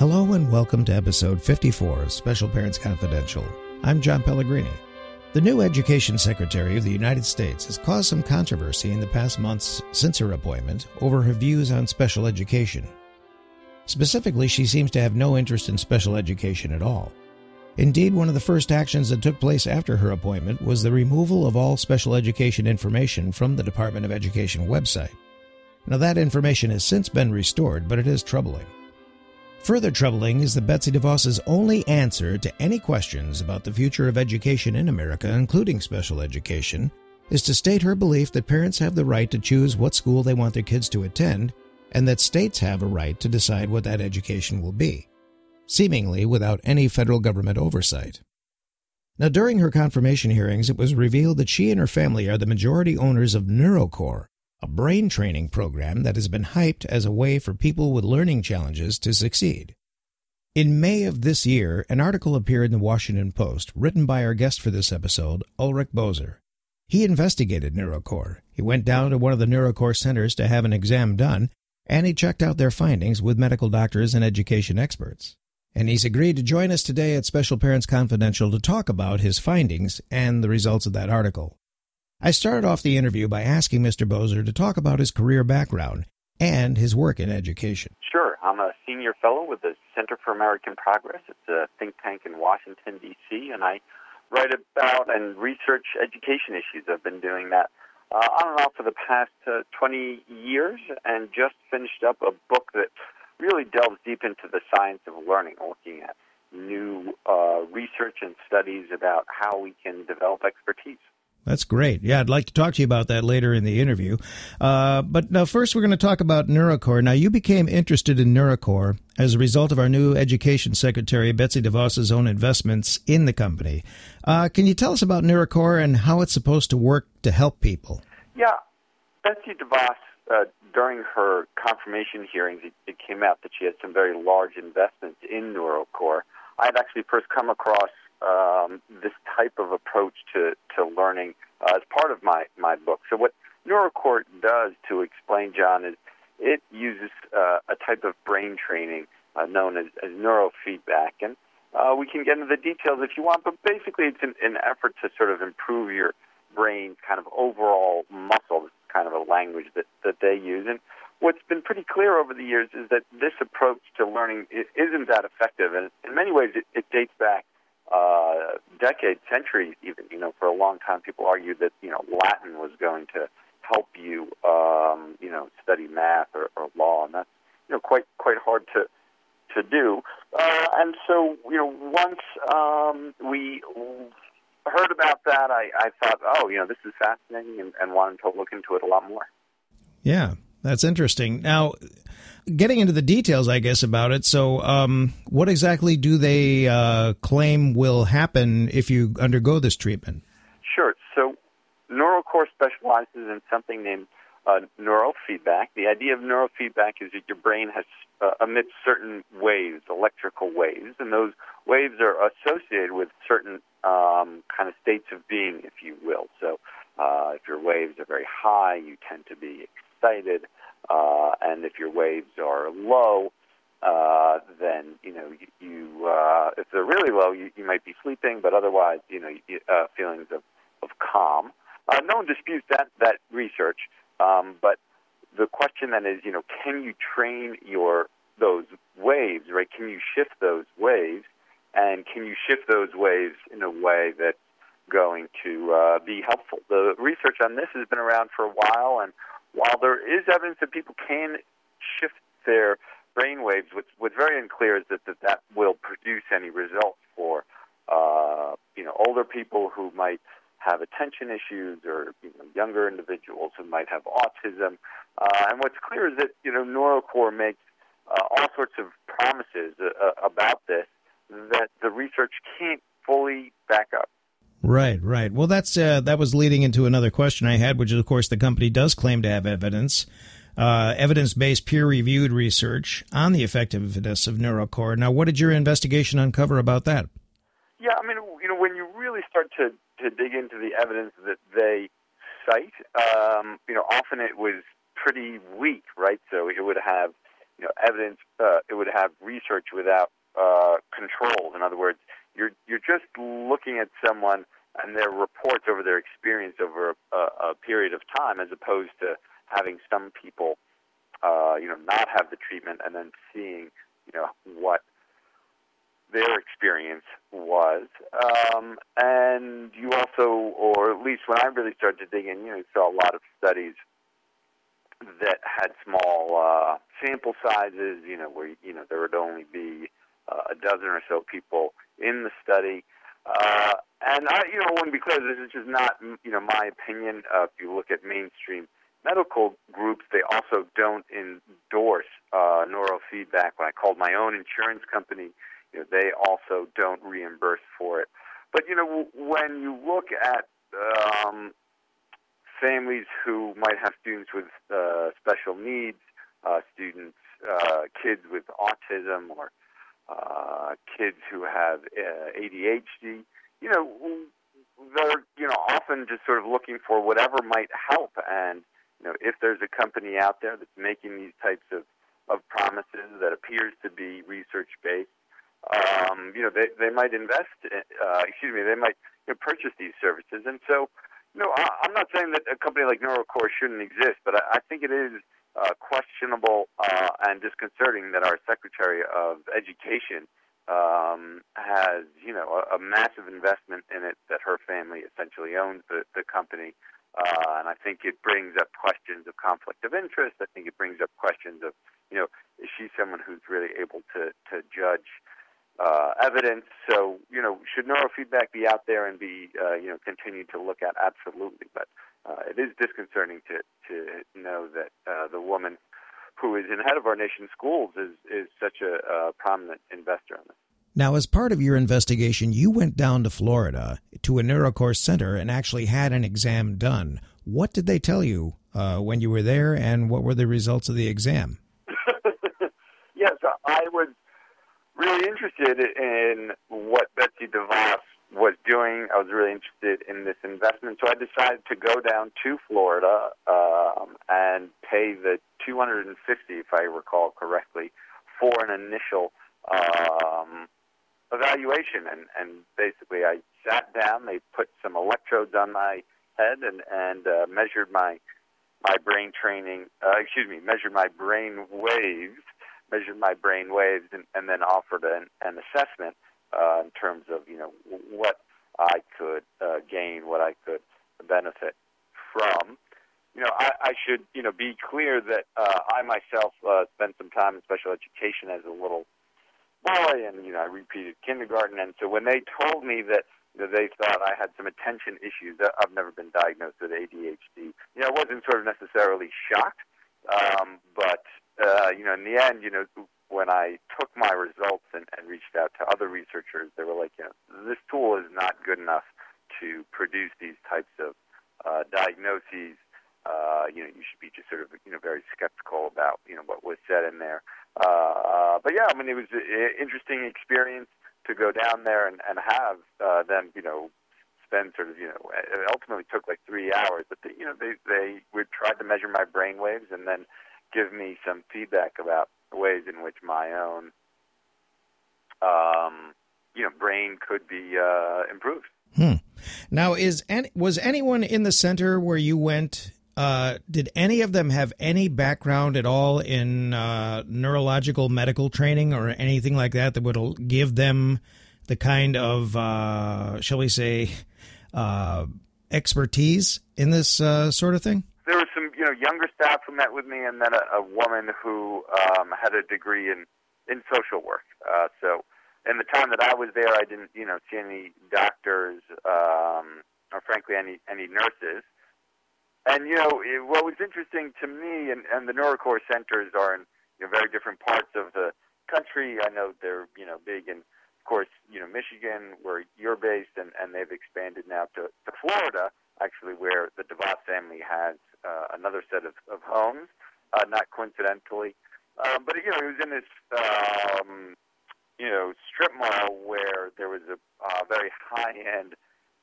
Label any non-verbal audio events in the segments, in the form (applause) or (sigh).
Hello and welcome to episode 54 of Special Parents Confidential. I'm John Pellegrini. The new Education Secretary of the United States has caused some controversy in the past months since her appointment over her views on special education. Specifically, she seems to have no interest in special education at all. Indeed, one of the first actions that took place after her appointment was the removal of all special education information from the Department of Education website. Now, that information has since been restored, but it is troubling. Further troubling is that Betsy DeVos's only answer to any questions about the future of education in America, including special education, is to state her belief that parents have the right to choose what school they want their kids to attend and that states have a right to decide what that education will be, seemingly without any federal government oversight. Now, during her confirmation hearings, it was revealed that she and her family are the majority owners of NeuroCore, a brain training program that has been hyped as a way for people with learning challenges to succeed. In May of this year, an article appeared in the Washington Post written by our guest for this episode, Ulrich Boser. He investigated NeuroCore. He went down to one of the NeuroCore centers to have an exam done, and he checked out their findings with medical doctors and education experts. And he's agreed to join us today at Special Parents Confidential to talk about his findings and the results of that article. I started off the interview by asking Mr. Boser to talk about his career background and his work in education. Sure. I'm a senior fellow with the Center for American Progress. It's a think tank in Washington, D.C., and I write about and research education issues. I've been doing that uh, on and off for the past uh, 20 years and just finished up a book that really delves deep into the science of learning, looking at new uh, research and studies about how we can develop expertise. That's great. Yeah, I'd like to talk to you about that later in the interview. Uh, but now, first, we're going to talk about NeuroCore. Now, you became interested in NeuroCore as a result of our new Education Secretary, Betsy DeVos's own investments in the company. Uh, can you tell us about NeuroCore and how it's supposed to work to help people? Yeah, Betsy DeVos, uh, during her confirmation hearings, it, it came out that she had some very large investments in NeuroCore. I had actually first come across um, this type of approach to, to learning uh, as part of my, my book. So, what NeuroCore does to explain, John, is it uses uh, a type of brain training uh, known as, as neurofeedback. And uh, we can get into the details if you want, but basically, it's an, an effort to sort of improve your brain kind of overall muscle. Kind of a language that, that they use. And what's been pretty clear over the years is that this approach to learning isn't that effective. And in many ways, it, it dates back uh, decades, centuries, even. You know, for a long time, people argued that you know Latin was going to help you, um, you know, study math or, or law, and that's you know quite quite hard to to do. Uh, and so, you know, once um, we heard about that, I, I thought, oh, you know, this is fascinating, and, and wanted to look into it a lot more. Yeah, that's interesting. Now, getting into the details, I guess, about it. So, um, what exactly do they uh, claim will happen if you undergo this treatment? Sure. So, NeuroCore specializes in something named uh, neurofeedback. The idea of neurofeedback is that your brain has uh, emits certain waves, electrical waves, and those waves are associated with certain um, kind of states of being, if you will. So, uh, if your waves are very high, you tend to be excited. Uh, and if your waves are low, uh, then you know you, you uh, if they're really low, you, you might be sleeping, but otherwise, you know, you, uh, feelings of of calm. Uh, no one disputes that that research, um, but the question then is, you know, can you train your those waves, right? Can you shift those waves, and can you shift those waves in a way that's going to uh, be helpful? The research on this has been around for a while, and while there is evidence that people can shift their brain waves, what's, what's very unclear is that, that that will produce any results for uh, you know older people who might have attention issues or you know, younger individuals who might have autism. Uh, and what's clear is that you know NeuroCore makes uh, all sorts of promises uh, uh about this that the research can't. Right, right. Well, that's uh, that was leading into another question I had, which is, of course, the company does claim to have evidence, uh, evidence-based, peer-reviewed research on the effectiveness of NeuroCore. Now, what did your investigation uncover about that? Yeah, I mean, you know, when you really start to to dig into the evidence that they cite, um, you know, often it was pretty weak, right? So it would have you know, evidence. Uh, it would have research without uh, controls. In other words, you're you're just looking at someone and their reports over their experience over a, a period of time, as opposed to having some people, uh, you know, not have the treatment and then seeing, you know, what their experience was. Um, and you also, or at least when I really started to dig in, you know, saw a lot of studies that had small uh, sample sizes, you know, where, you know, there would only be uh, a dozen or so people in the study. Uh, and I, you know, I want to be clear. This is just not, you know, my opinion. Uh, if you look at mainstream medical groups, they also don't endorse uh, neurofeedback. When I called my own insurance company, you know, they also don't reimburse for it. But you know, when you look at um, families who might have students with uh, special needs, uh, students, uh, kids with autism, or uh, kids who have uh, ADHD, you know, they're you know often just sort of looking for whatever might help. And you know, if there's a company out there that's making these types of of promises that appears to be research based, um, you know, they they might invest. In, uh, excuse me, they might you know, purchase these services. And so, you know, I, I'm not saying that a company like NeuroCore shouldn't exist, but I, I think it is uh, questionable uh, and disconcerting that our Secretary of Education um, has, you know, a, a massive investment in it that her family essentially owns the, the company. Uh, and I think it brings up questions of conflict of interest. I think it brings up questions of, you know, is she someone who's really able to, to judge uh, evidence? So, you know, should neurofeedback be out there and be, uh, you know, continued to look at? Absolutely. But uh, it is disconcerting to, to know that uh, the woman who is in head of our nation's schools is, is such a, a prominent investor in this. Now, as part of your investigation, you went down to Florida to a NeuroCore center and actually had an exam done. What did they tell you uh, when you were there, and what were the results of the exam? (laughs) yes, I was really interested in what Betsy DeVos was doing. I was really interested in this investment, so I decided to go down to Florida um, and pay the 250, if I recall correctly, for an initial um, evaluation. And, and basically, I sat down. They put some electrodes on my head and and uh, measured my my brain training. Uh, excuse me, measured my brain waves, measured my brain waves, and, and then offered an, an assessment uh, in terms of you know what I could uh, gain, what I could benefit from. You know, I, I should you know be clear that uh, I myself uh, spent some time in special education as a little boy, and you know I repeated kindergarten, and so when they told me that you know, they thought I had some attention issues, I've never been diagnosed with ADHD. You know, I wasn't sort of necessarily shocked, um, but uh, you know, in the end, you know, when I took my results and, and reached out to other researchers, they were like, you know, this tool is not good enough to produce these types of uh, diagnoses. Uh, you know, you should be just sort of, you know, very skeptical about, you know, what was said in there. Uh, but yeah, I mean, it was an interesting experience to go down there and, and have uh, them, you know, spend sort of, you know, it ultimately took like three hours, but they, you know, they they would try to measure my brain waves and then give me some feedback about ways in which my own, um, you know, brain could be uh, improved. Hmm. Now, is any, was anyone in the center where you went? Uh, did any of them have any background at all in uh, neurological medical training or anything like that that would give them the kind of, uh, shall we say, uh, expertise in this uh, sort of thing? You know younger staff who met with me, and then a, a woman who um, had a degree in in social work. Uh, so, in the time that I was there, I didn't you know see any doctors um, or frankly any any nurses. And you know it, what was interesting to me, and, and the NeuroCore centers are in you know, very different parts of the country. I know they're you know big in, of course, you know Michigan, where you're based, and, and they've expanded now to, to Florida, actually, where the DeVos family has uh, another set of, of homes, uh, not coincidentally. Um, but you know, he was in this um, you know strip mall where there was a uh, very high end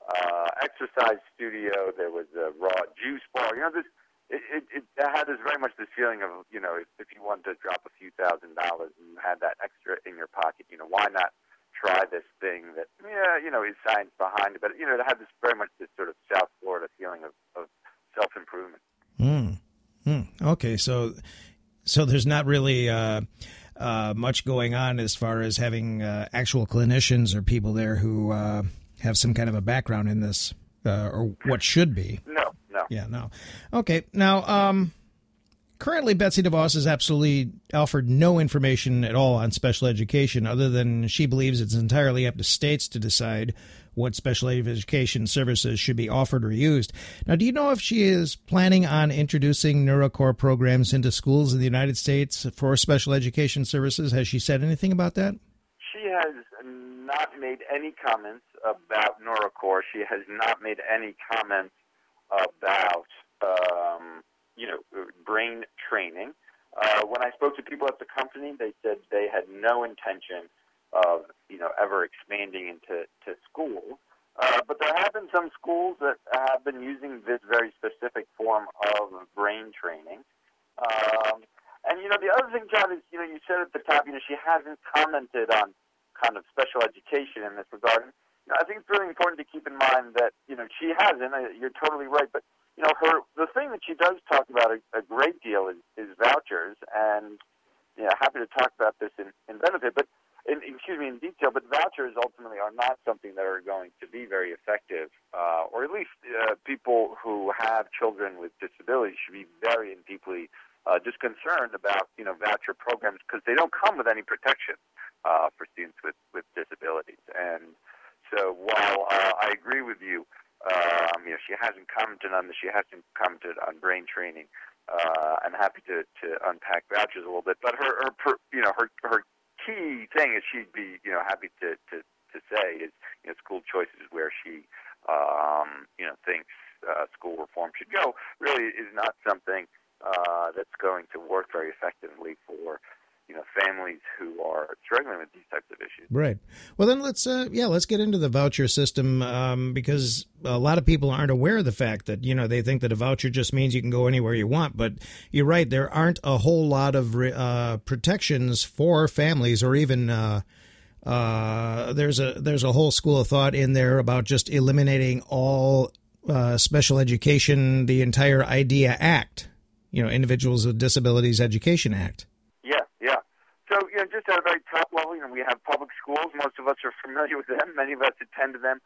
uh, exercise studio. There was a raw juice bar. You know, this it, it, it had this very much this feeling of you know if, if you wanted to drop a few thousand dollars and you had that extra in your pocket, you know why not try this thing that yeah you know is science behind it, but you know it had this very much this sort of South Florida feeling of, of self improvement. Hmm. Mm. Okay, so so there's not really. Uh, uh, much going on as far as having uh, actual clinicians or people there who uh, have some kind of a background in this, uh, or what should be. No, no. Yeah, no. Okay, now, um, currently Betsy DeVos has absolutely offered no information at all on special education other than she believes it's entirely up to states to decide what special education services should be offered or used. Now, do you know if she is planning on introducing NeuroCore programs into schools in the United States for special education services? Has she said anything about that? She has not made any comments about NeuroCore. She has not made any comments about, um, you know, brain training. Uh, when I spoke to people at the company, they said they had no intention of you know ever expanding into to schools. Uh, but there have been some schools that have been using this very specific form of brain training. Um, and you know the other thing, John, is you know you said at the top, you know she hasn't commented on kind of special education in this regard. You know, I think it's really important to keep in mind that you know she hasn't. Uh, you're totally right, but you know her the thing that she does talk about a, a great deal is, is vouchers, and yeah, happy to talk about this in, in benefit, but in, excuse me, in detail, but vouchers ultimately are not something that are going to be very effective, uh, or at least uh, people who have children with disabilities should be very and deeply uh, just concerned about you know voucher programs because they don't come with any protection uh, for students with with disabilities. And so while uh, I agree with you, um, you know she hasn't commented on this, she hasn't commented on brain training. Uh, I'm happy to, to unpack vouchers a little bit, but her, her you know her her key thing is she'd be you know happy to to to say is you know school choices where she um, you know thinks uh, school reform should go really is not something uh, that's going to work very effectively for you know families who are struggling with these types of issues. Right. Well, then let's uh, yeah let's get into the voucher system um, because a lot of people aren't aware of the fact that you know they think that a voucher just means you can go anywhere you want. But you're right, there aren't a whole lot of uh, protections for families or even. Uh, uh, there's a there's a whole school of thought in there about just eliminating all uh, special education, the entire IDEA Act, you know, Individuals with Disabilities Education Act. You know, just at a very top level, you know, we have public schools. Most of us are familiar with them. Many of us attend to them.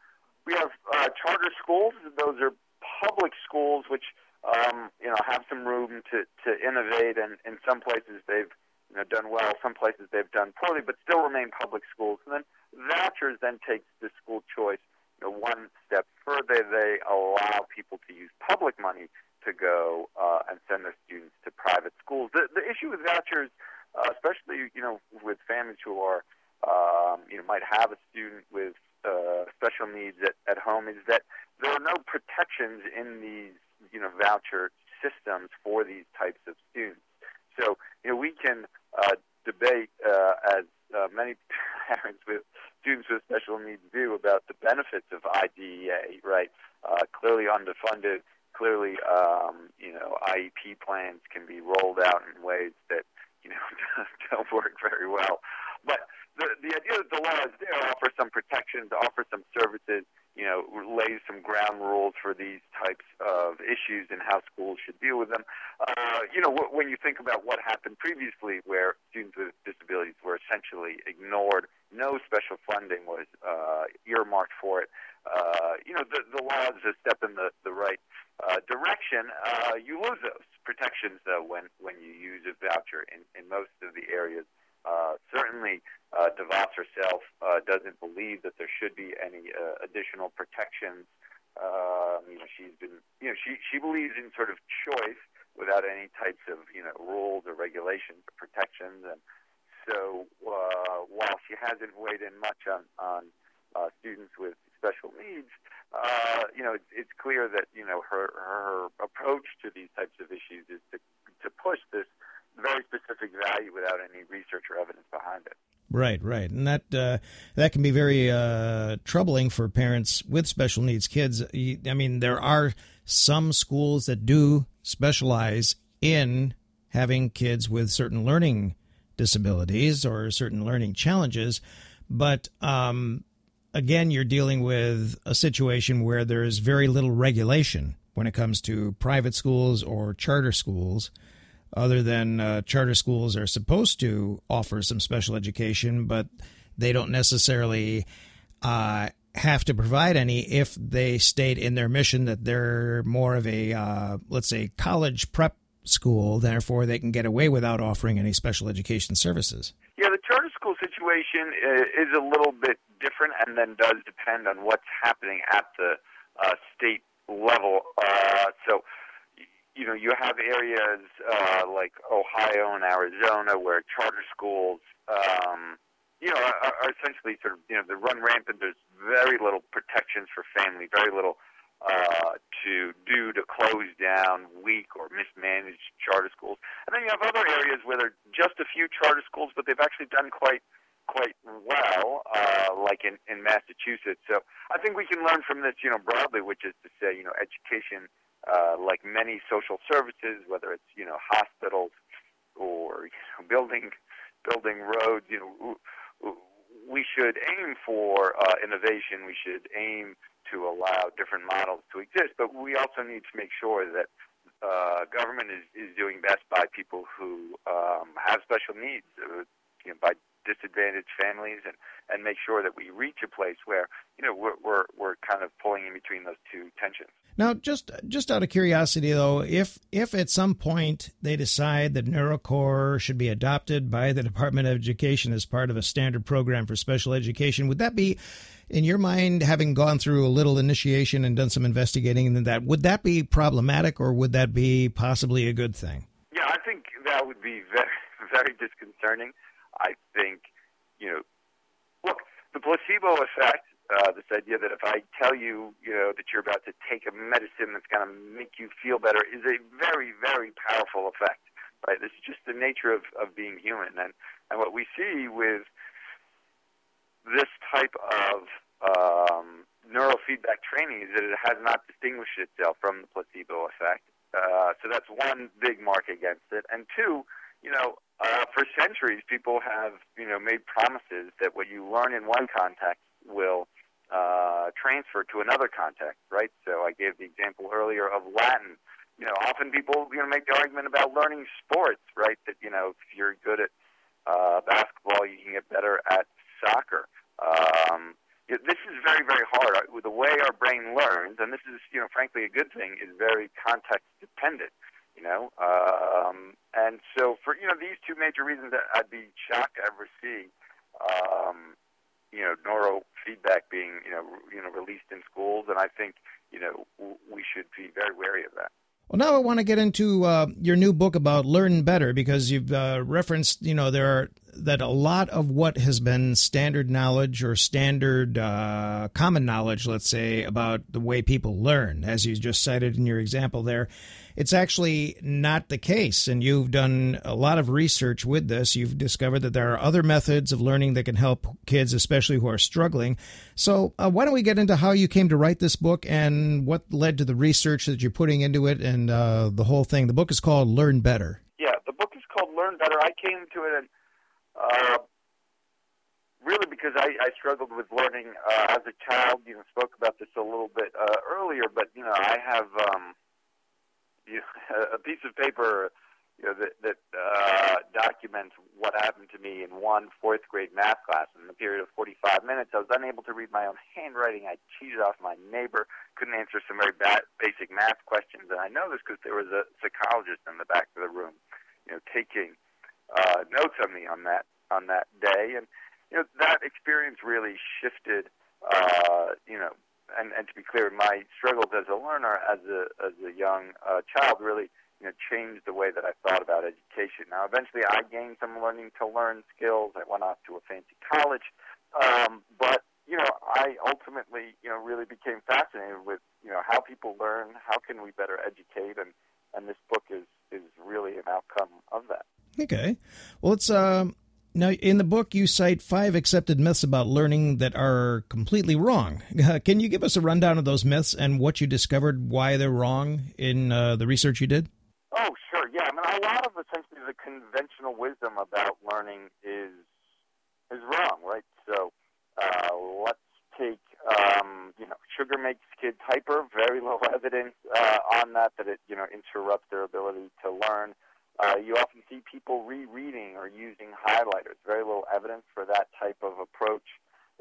We have uh, charter schools. Those are public schools which, um, you know, have some room to, to innovate. And in some places they've, you know, done well. Some places they've done poorly, but still remain public schools. And then vouchers then takes the school choice you know, one step further. They allow people to use public money to go uh, and send their students to private schools. The, the issue with vouchers – uh, especially you know with families who are um, you know might have a student with uh, special needs at, at home is that there are no protections in these you know voucher systems for these types of students. So you know we can uh, debate uh, as uh, many (laughs) parents with students with special needs do about the benefits of IDEA, right? Uh, clearly underfunded, clearly um, you know IEP plans can be rolled out in ways that you know, don't work very well. But the the idea that the law is there offer some protections, offer some services, you know, lays some ground rules for these types of issues and how schools should deal with them. Uh, you know, when you think about what happened previously, where students with disabilities were essentially ignored, no special funding was uh, earmarked for it. Uh, you know, the, the law is a step in the, the right uh, direction. Uh, you lose those protections, though, when, when you use a voucher in, in most of the areas. Uh, certainly, uh, DeVos herself uh, doesn't believe that there should be any uh, additional protections. Um, you know, she's been, you know, she she believes in sort of choice without any types of you know rules or regulations or protections. And so, uh, while she hasn't weighed in much on on uh, students with special needs, uh, you know, it's, it's clear that you know her her approach to these types of issues is to to push this very specific value without any research or evidence behind it. Right, right, and that uh, that can be very uh, troubling for parents with special needs kids. I mean, there are some schools that do specialize in having kids with certain learning disabilities or certain learning challenges. But um, again, you're dealing with a situation where there is very little regulation when it comes to private schools or charter schools, other than uh, charter schools are supposed to offer some special education, but they don't necessarily uh, have to provide any if they state in their mission that they're more of a, uh, let's say, college prep school, therefore they can get away without offering any special education services. Yeah, the charter school situation is a little bit different and then does depend on what's happening at the uh, state level. Uh, so, you know, you have areas uh, like Ohio and Arizona where charter schools, um, you know, are, are essentially sort of, you know, they run rampant. There's very little protections for family, very little uh, to do to close down weak or mismanaged charter schools. And then you have other areas where there are just a few charter schools, but they've actually done quite quite well, uh, like in, in Massachusetts. So I think we can learn from this, you know, broadly, which is to say, you know, education, uh, like many social services, whether it's you know hospitals or you know, building building roads, you know, we should aim for uh, innovation. We should aim to allow different models to exist, but we also need to make sure that uh, government is, is doing best by people who um, have special needs, uh, disadvantaged families, and, and make sure that we reach a place where you know we're, we're we're kind of pulling in between those two tensions. Now, just just out of curiosity, though, if if at some point they decide that NeuroCore should be adopted by the Department of Education as part of a standard program for special education, would that be in your mind, having gone through a little initiation and done some investigating into that, would that be problematic or would that be possibly a good thing? Yeah, I think that would be (laughs) very, very disconcerting. I think, you know, look, the placebo effect, uh, this idea that if I tell you, you know, that you're about to take a medicine that's going to make you feel better is a very, very powerful effect, right? This is just the nature of, of being human. And, and what we see with this type of um, neurofeedback training is that it has not distinguished itself from the placebo effect. Uh, so that's one big mark against it. And two, you know, uh, for centuries, people have you know made promises that what you learn in one context will uh, transfer to another context, right? So I gave the example earlier of Latin. You know, often people you know make the argument about learning sports, right? That you know if you're good at uh, basketball, you can get better at soccer. Um, this is very, very hard. The way our brain learns, and this is, you know, frankly, a good thing, is very context dependent. You know, um, and so for you know these two major reasons, I'd be shocked to ever see, um, you know, neurofeedback being you know you know released in schools, and I think you know we should be very wary of that. Well, now I want to get into uh, your new book about learn better because you've uh, referenced, you know, there are that a lot of what has been standard knowledge or standard uh, common knowledge, let's say, about the way people learn, as you just cited in your example there, it's actually not the case. And you've done a lot of research with this. You've discovered that there are other methods of learning that can help kids, especially who are struggling. So, uh, why don't we get into how you came to write this book and what led to the research that you're putting into it and uh, the whole thing? The book is called Learn Better. Yeah, the book is called Learn Better. I came to it and uh, really because I, I struggled with learning uh, as a child. You know, spoke about this a little bit uh, earlier, but you know, I have um, you (laughs) a piece of paper, you know, that, that uh, documents what happened to me in one fourth grade math class in the period of 45 minutes. I was unable to read my own handwriting. I cheated off my neighbor. Couldn't answer some very bad, basic math questions, and I know this because there was a psychologist in the back of the room, you know, taking uh, notes on me on that on that day, and you know that experience really shifted. Uh, you know, and, and to be clear, my struggles as a learner, as a as a young uh, child, really you know changed the way that I thought about education. Now, eventually, I gained some learning to learn skills. I went off to a fancy college, um, but you know, I ultimately you know really became fascinated with you know how people learn, how can we better educate, and and this book is is really an outcome of that. Okay. Well, it's uh, now in the book you cite five accepted myths about learning that are completely wrong. (laughs) Can you give us a rundown of those myths and what you discovered why they're wrong in uh, the research you did? Oh, sure. Yeah. I mean, a lot of essentially the conventional wisdom about learning is is wrong, right? So uh, let's take um, you know sugar makes kids hyper. Very low (laughs) evidence uh, on that that it you know interrupts their ability to learn. Uh, you often see people rereading or using highlighters. Very little evidence for that type of approach.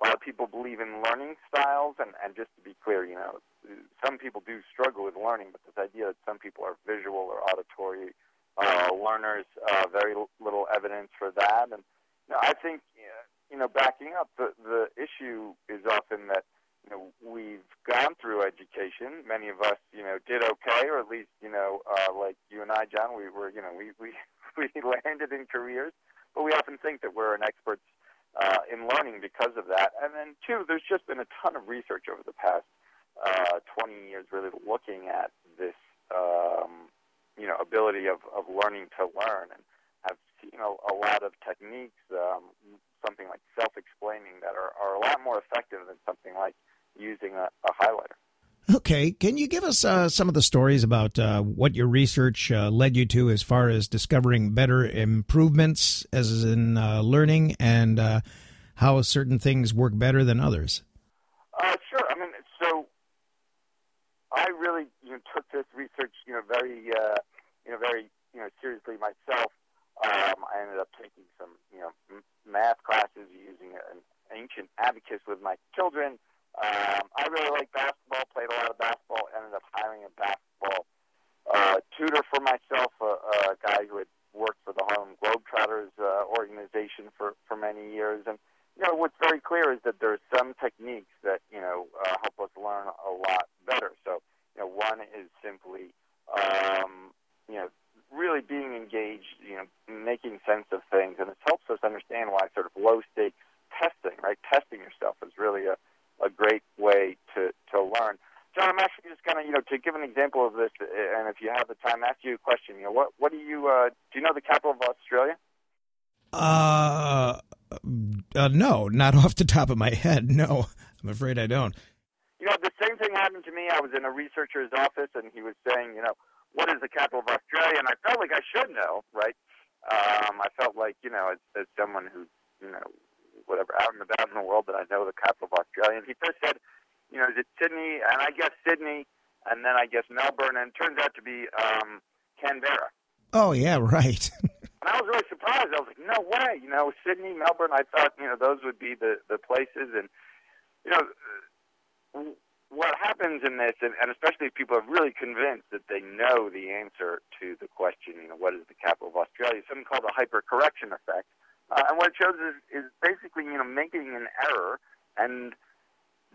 A lot of people believe in learning styles, and, and just to be clear, you know, some people do struggle with learning, but this idea that some people are visual or auditory uh, learners, uh, very little evidence for that. And you know, I think, you know, backing up, the, the issue is often that you know, we've gone through education. Many of us, you know, did okay, or at least, you know, uh, like you and I, John, we were, you know, we, we, (laughs) we landed in careers, but we often think that we're an experts uh, in learning because of that. And then, two, there's just been a ton of research over the past uh, 20 years really looking at this, um, you know, ability of, of learning to learn. And I've seen a, a lot of techniques, um, something like self-explaining, that are, are a lot more effective than something like using a, a highlighter. Okay, can you give us uh, some of the stories about uh, what your research uh, led you to as far as discovering better improvements as in uh, learning and uh, how certain things work better than others? Uh, sure. I mean, so I really you know, took this research, you know, very, you know, very, you know, seriously myself. Um, I ended up taking some, you know, m- math classes using an ancient abacus with my children. Um, I really like basketball, played a lot of basketball, ended up hiring a basketball uh, tutor for myself, a, a guy who had worked for the Harlem Globetrotters uh, organization for, for many years. And, you know, what's very clear is that there are some techniques that, you know, uh, help us learn a lot better. So, you know, one is simply, um, you know, really being engaged, you know, making sense of things. And it helps us understand why sort of low stakes testing, right? Testing yourself is really a, a great way to, to learn. John, I'm actually just going to, you know, to give an example of this, and if you have the time, ask you a question. You know, what, what do you, uh, do you know the capital of Australia? Uh, uh, no, not (laughs) off the top of my head. No, I'm afraid I don't. You know, the same thing happened to me. I was in a researcher's office, and he was saying, you know, what is the capital of Australia? And I felt like I should know, right? Um, I felt like, you know, as, as someone who, you know, whatever, out and about in the world that I know the capital of Australia. And he first said, you know, is it Sydney? And I guess Sydney, and then I guess Melbourne, and it turns out to be um, Canberra. Oh, yeah, right. (laughs) and I was really surprised. I was like, no way. You know, Sydney, Melbourne, I thought, you know, those would be the, the places. And, you know, what happens in this, and, and especially if people are really convinced that they know the answer to the question, you know, what is the capital of Australia, something called the hypercorrection effect. Uh, and what it shows is, is basically, you know, making an error and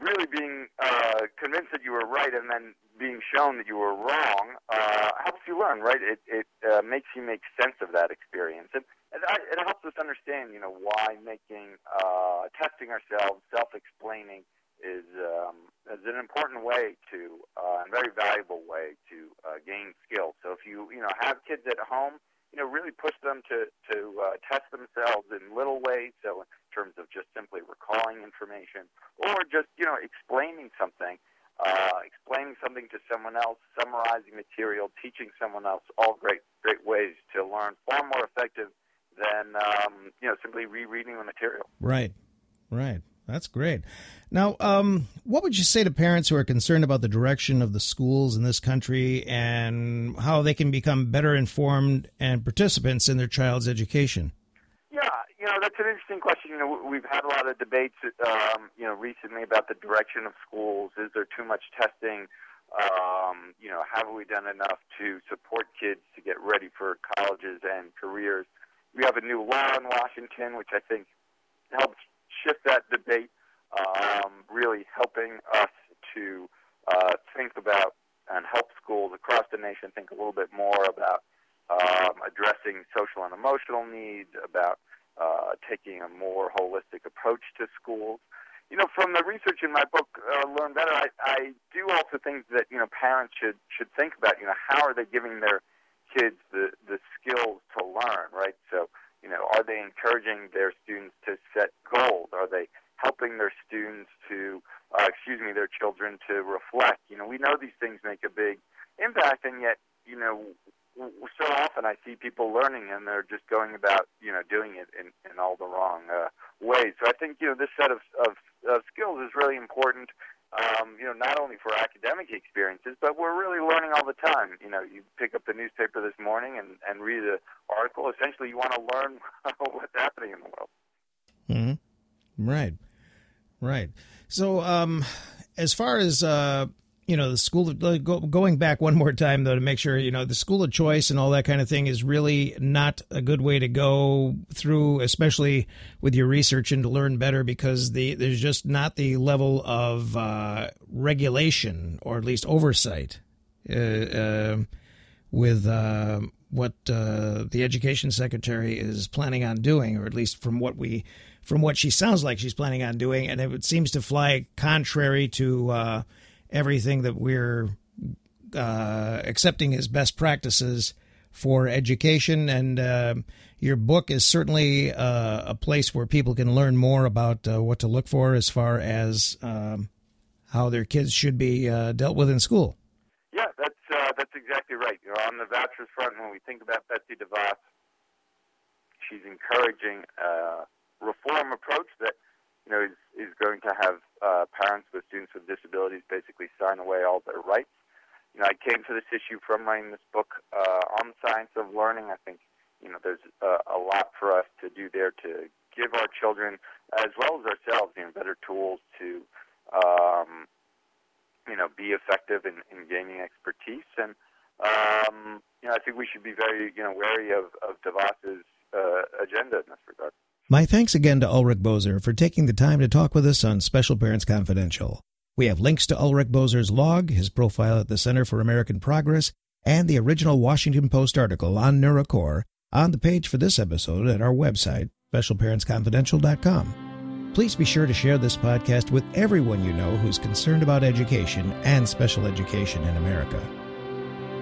really being uh, convinced that you were right and then being shown that you were wrong uh, helps you learn, right? It, it uh, makes you make sense of that experience. And, and it helps us understand, you know, why making, uh, testing ourselves, self-explaining is, um, is an important way to, uh, and very valuable way to uh, gain skills. So if you, you know, have kids at home, you know, really push them to to uh, test themselves in little ways. So in terms of just simply recalling information, or just you know explaining something, uh, explaining something to someone else, summarizing material, teaching someone else, all great great ways to learn, far more effective than um, you know simply rereading the material. Right, right. That's great. Now, um, what would you say to parents who are concerned about the direction of the schools in this country and how they can become better informed and participants in their child's education? Yeah, you know that's an interesting question. You know, we've had a lot of debates, um, you know, recently about the direction of schools. Is there too much testing? Um, you know, have we done enough to support kids to get ready for colleges and careers? We have a new law in Washington, which I think helps shift that debate, um, really helping us to uh, think about and help schools across the nation think a little bit more about um, addressing social and emotional needs, about uh, taking a more holistic approach to schools. You know, from the research in my book, uh, Learn Better, I, I do also think that you know parents should should think about you know how are they giving their kids the the skills to learn, right? So you know, are they encouraging their students to set goals? Are they helping their students to, uh, excuse me, their children to reflect? You know, we know these things make a big impact, and yet, you know, so often I see people learning and they're just going about, you know, doing it in, in all the wrong uh, ways. So I think, you know, this set of, of, of skills is really important, um, you know, not only for academic experiences, but we're really learning all the time. You know, you pick up the newspaper this morning and, and read an article. Essentially, you want to learn (laughs) what's happening in the world. Mm-hmm. Right. Right. So, um, as far as uh, you know, the school of, going back one more time though to make sure you know the school of choice and all that kind of thing is really not a good way to go through, especially with your research and to learn better because the there's just not the level of uh, regulation or at least oversight uh, uh with uh, what uh, the education secretary is planning on doing, or at least from what we from what she sounds like she's planning on doing, and it seems to fly contrary to uh, everything that we're uh, accepting as best practices for education. And uh, your book is certainly uh, a place where people can learn more about uh, what to look for as far as um, how their kids should be uh, dealt with in school. Yeah, that's that's exactly right. You know, on the vouchers front, when we think about Betsy DeVos, she's encouraging reform approach that you know is, is going to have uh, parents with students with disabilities basically sign away all their rights. You know, I came to this issue from writing this book uh, on the science of learning. I think you know there's uh, a lot for us to do there to give our children as well as ourselves you know better tools to um, you know be effective in, in gaining expertise and um, you know I think we should be very you know wary of, of DeVos's uh, agenda in this regard. My thanks again to Ulrich Boser for taking the time to talk with us on Special Parents Confidential. We have links to Ulrich Boser's log, his profile at the Center for American Progress, and the original Washington Post article on NeuroCore on the page for this episode at our website, specialparentsconfidential.com. Please be sure to share this podcast with everyone you know who's concerned about education and special education in America.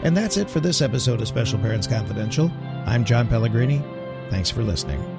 And that's it for this episode of Special Parents Confidential. I'm John Pellegrini. Thanks for listening.